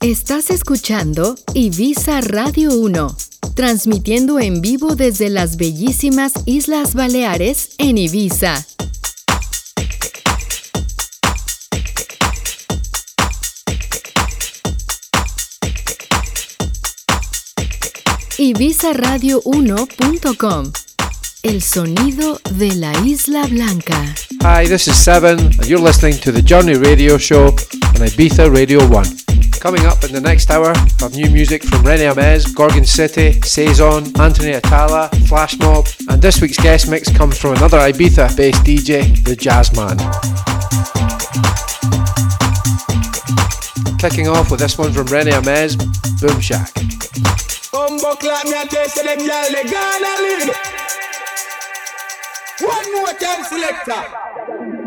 Estás escuchando Ibiza Radio 1, transmitiendo en vivo desde las bellísimas Islas Baleares en Ibiza. ibizaradio1.com El sonido de la Isla Blanca. Hi, this is Seven, and you're listening to the Journey Radio Show on Ibiza Radio 1. Coming up in the next hour, have new music from Rene Amesz, Gorgon City, Saison, Anthony Attalla, Flash Mob, and this week's guest mix comes from another Ibiza based DJ, The Jazzman. Kicking off with this one from Rene Amesz, Boom Shack. One more time, selector.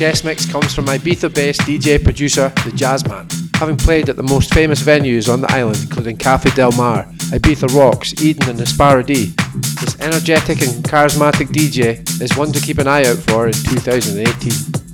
Guest mix comes from Ibiza based DJ producer The Jazzman. Having played at the most famous venues on the island, including Cafe Del Mar, Ibiza Rocks, Eden, and Es Paradis, this energetic and charismatic DJ is one to keep an eye out for in 2018.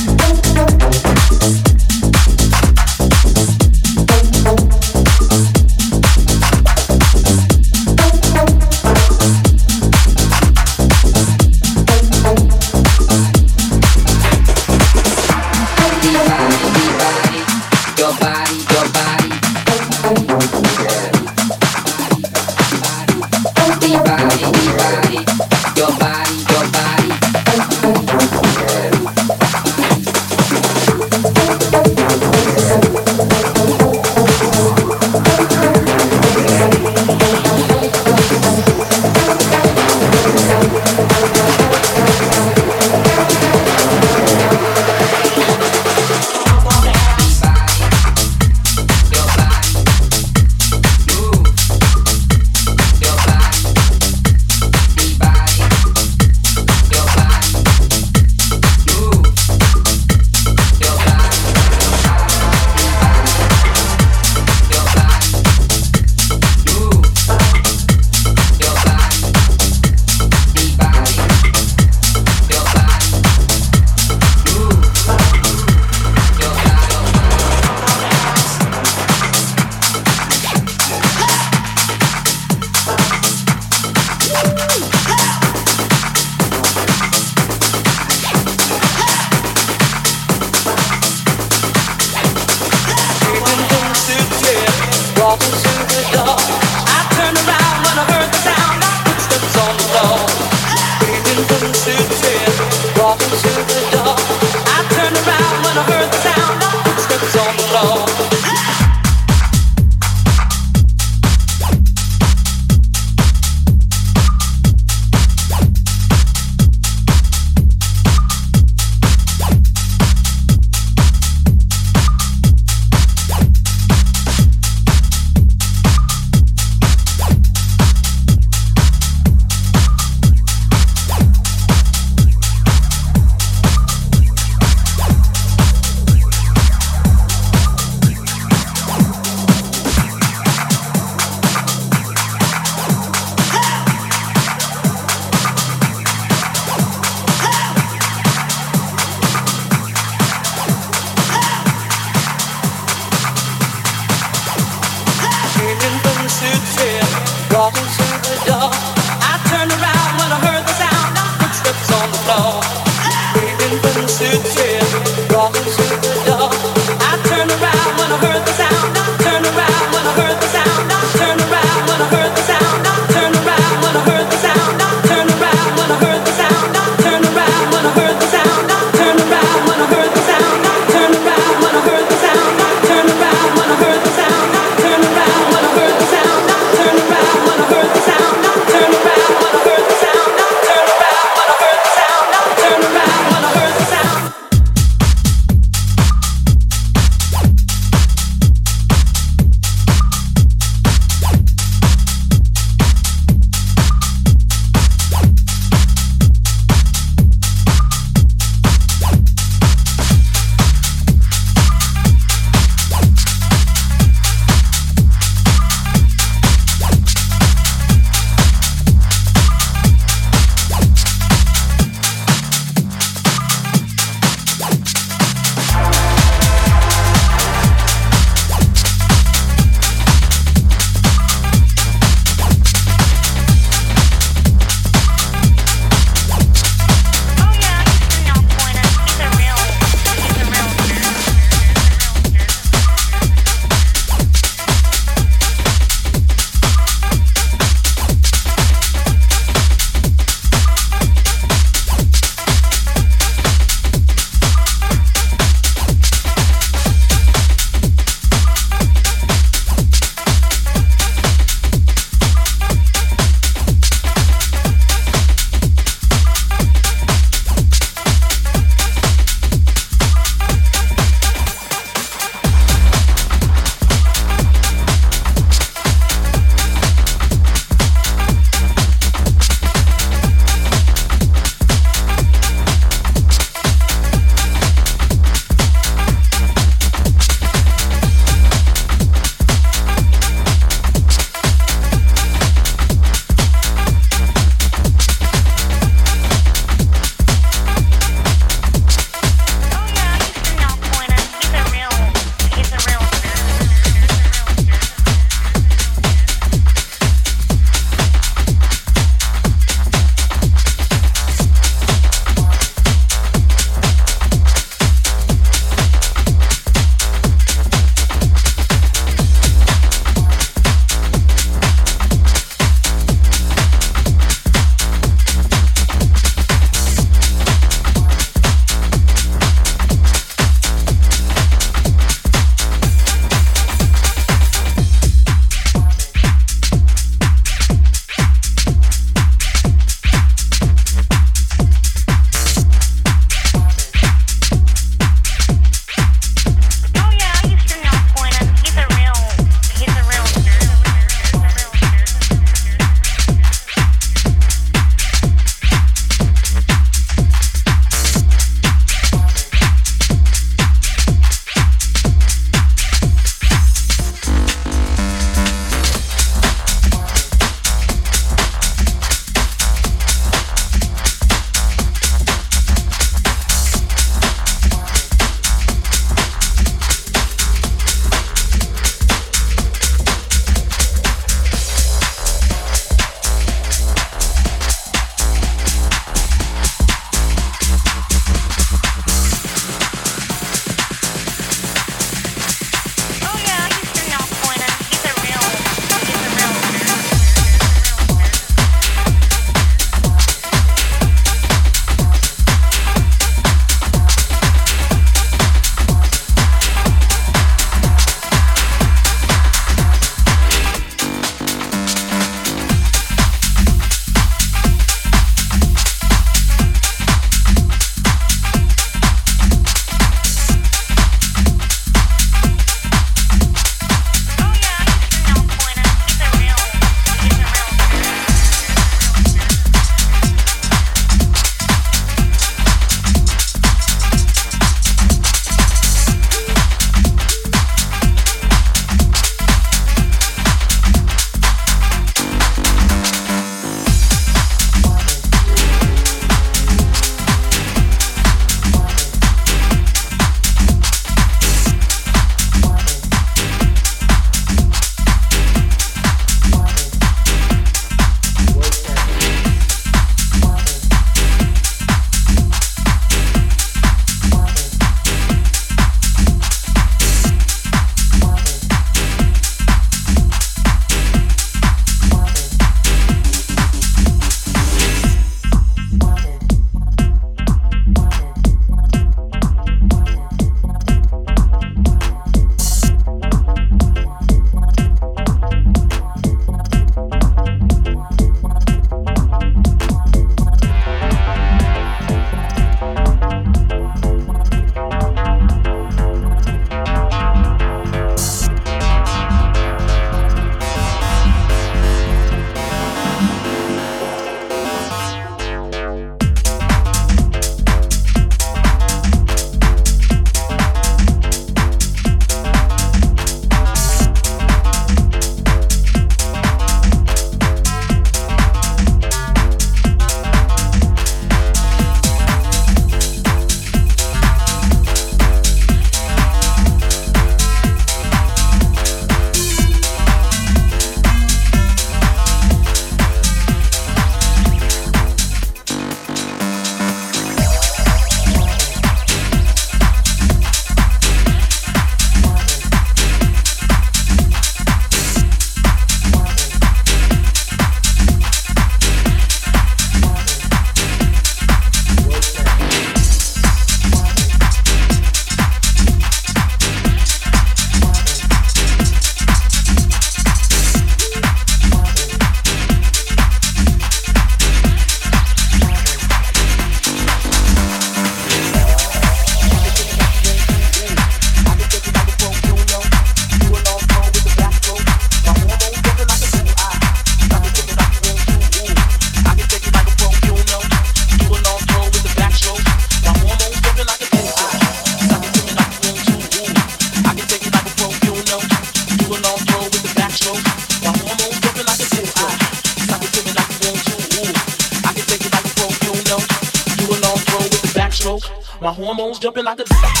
My hormones jumping like a.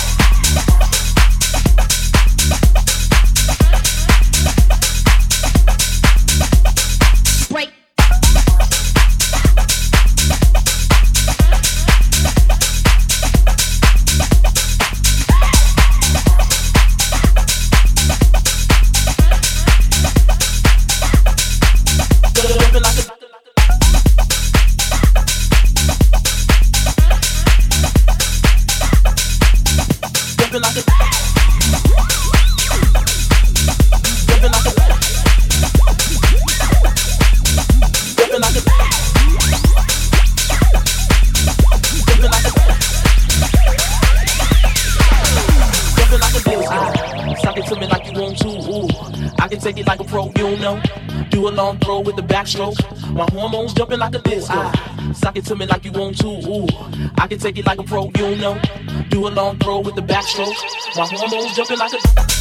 can take it like a pro, you know. Do a long throw with the backstroke. My hormones jumping like a.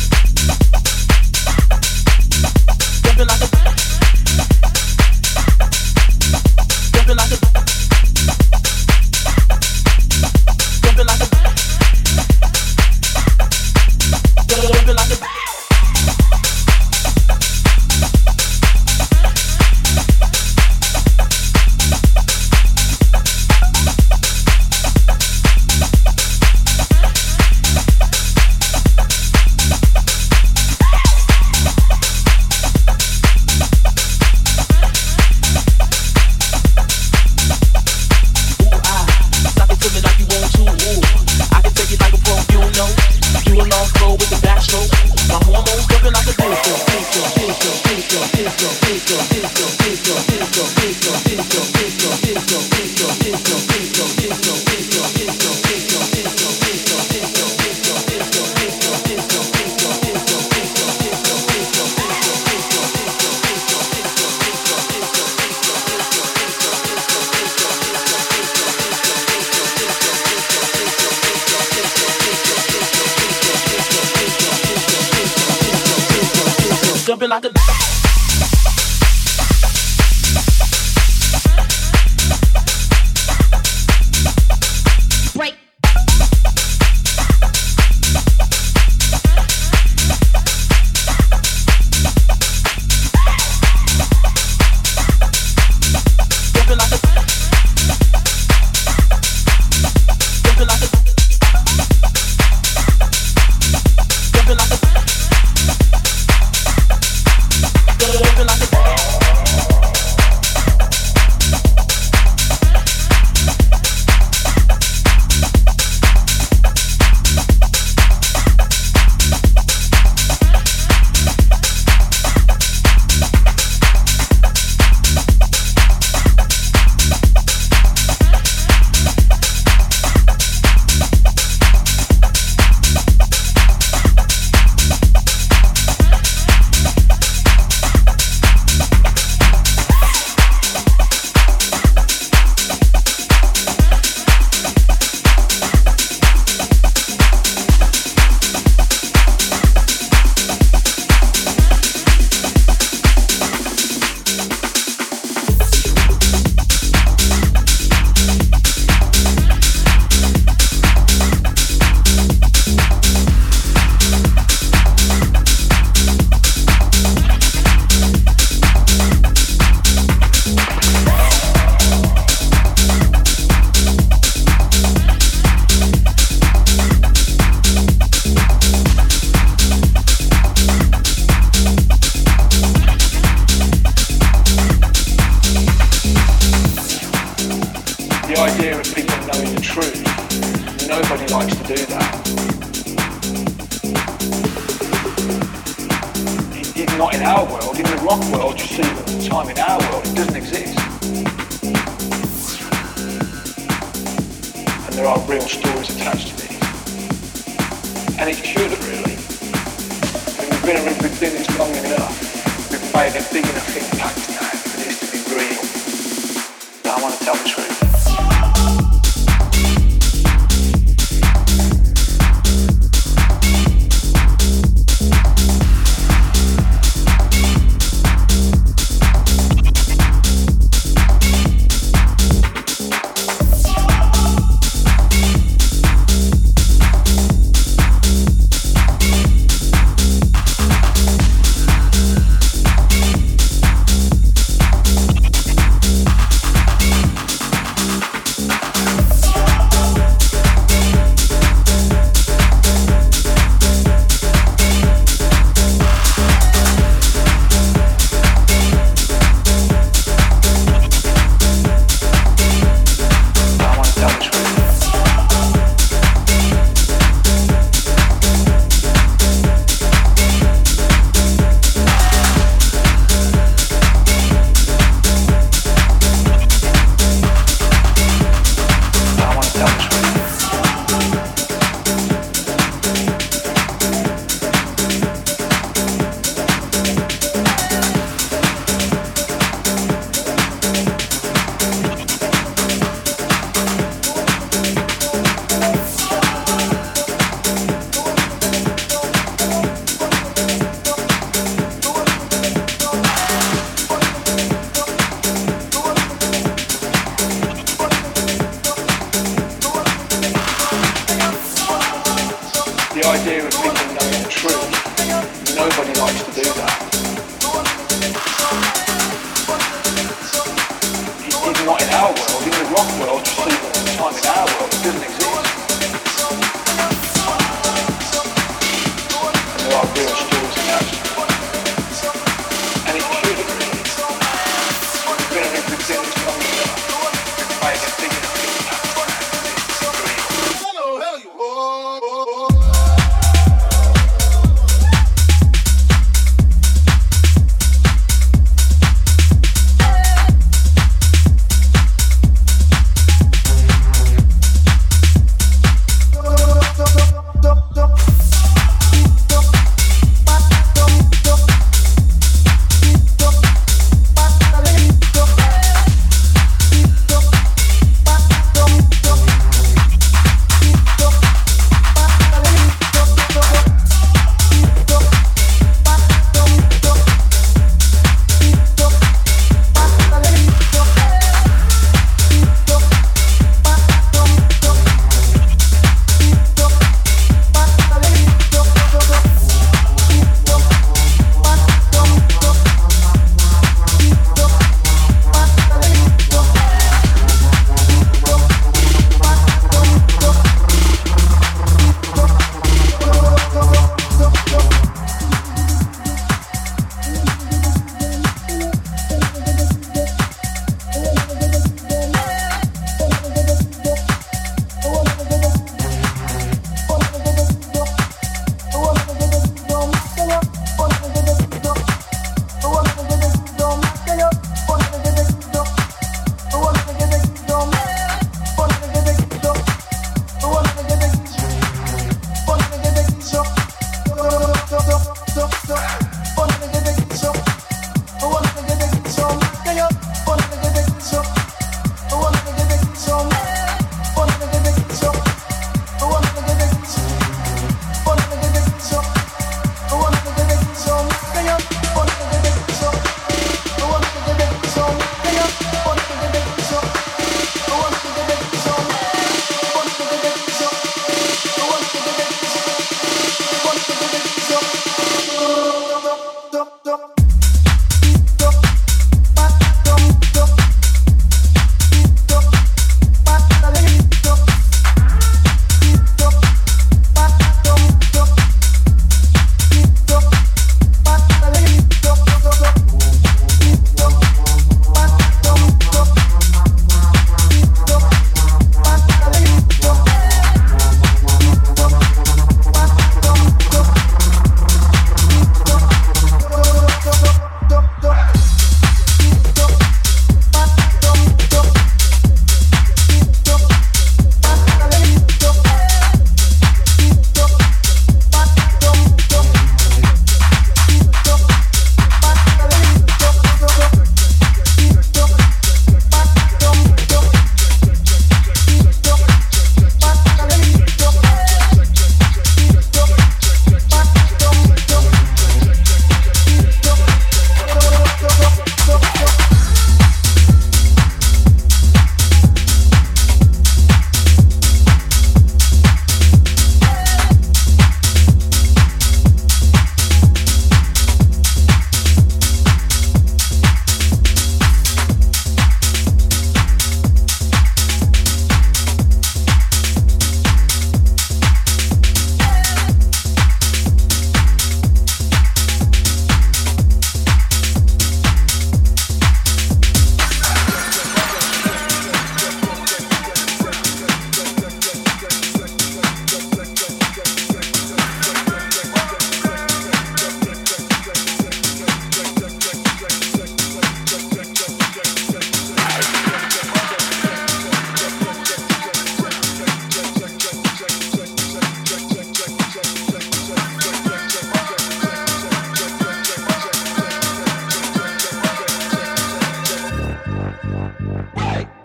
Hey!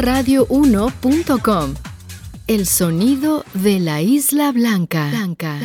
radio1.com. El sonido de la Isla Blanca. Blanca.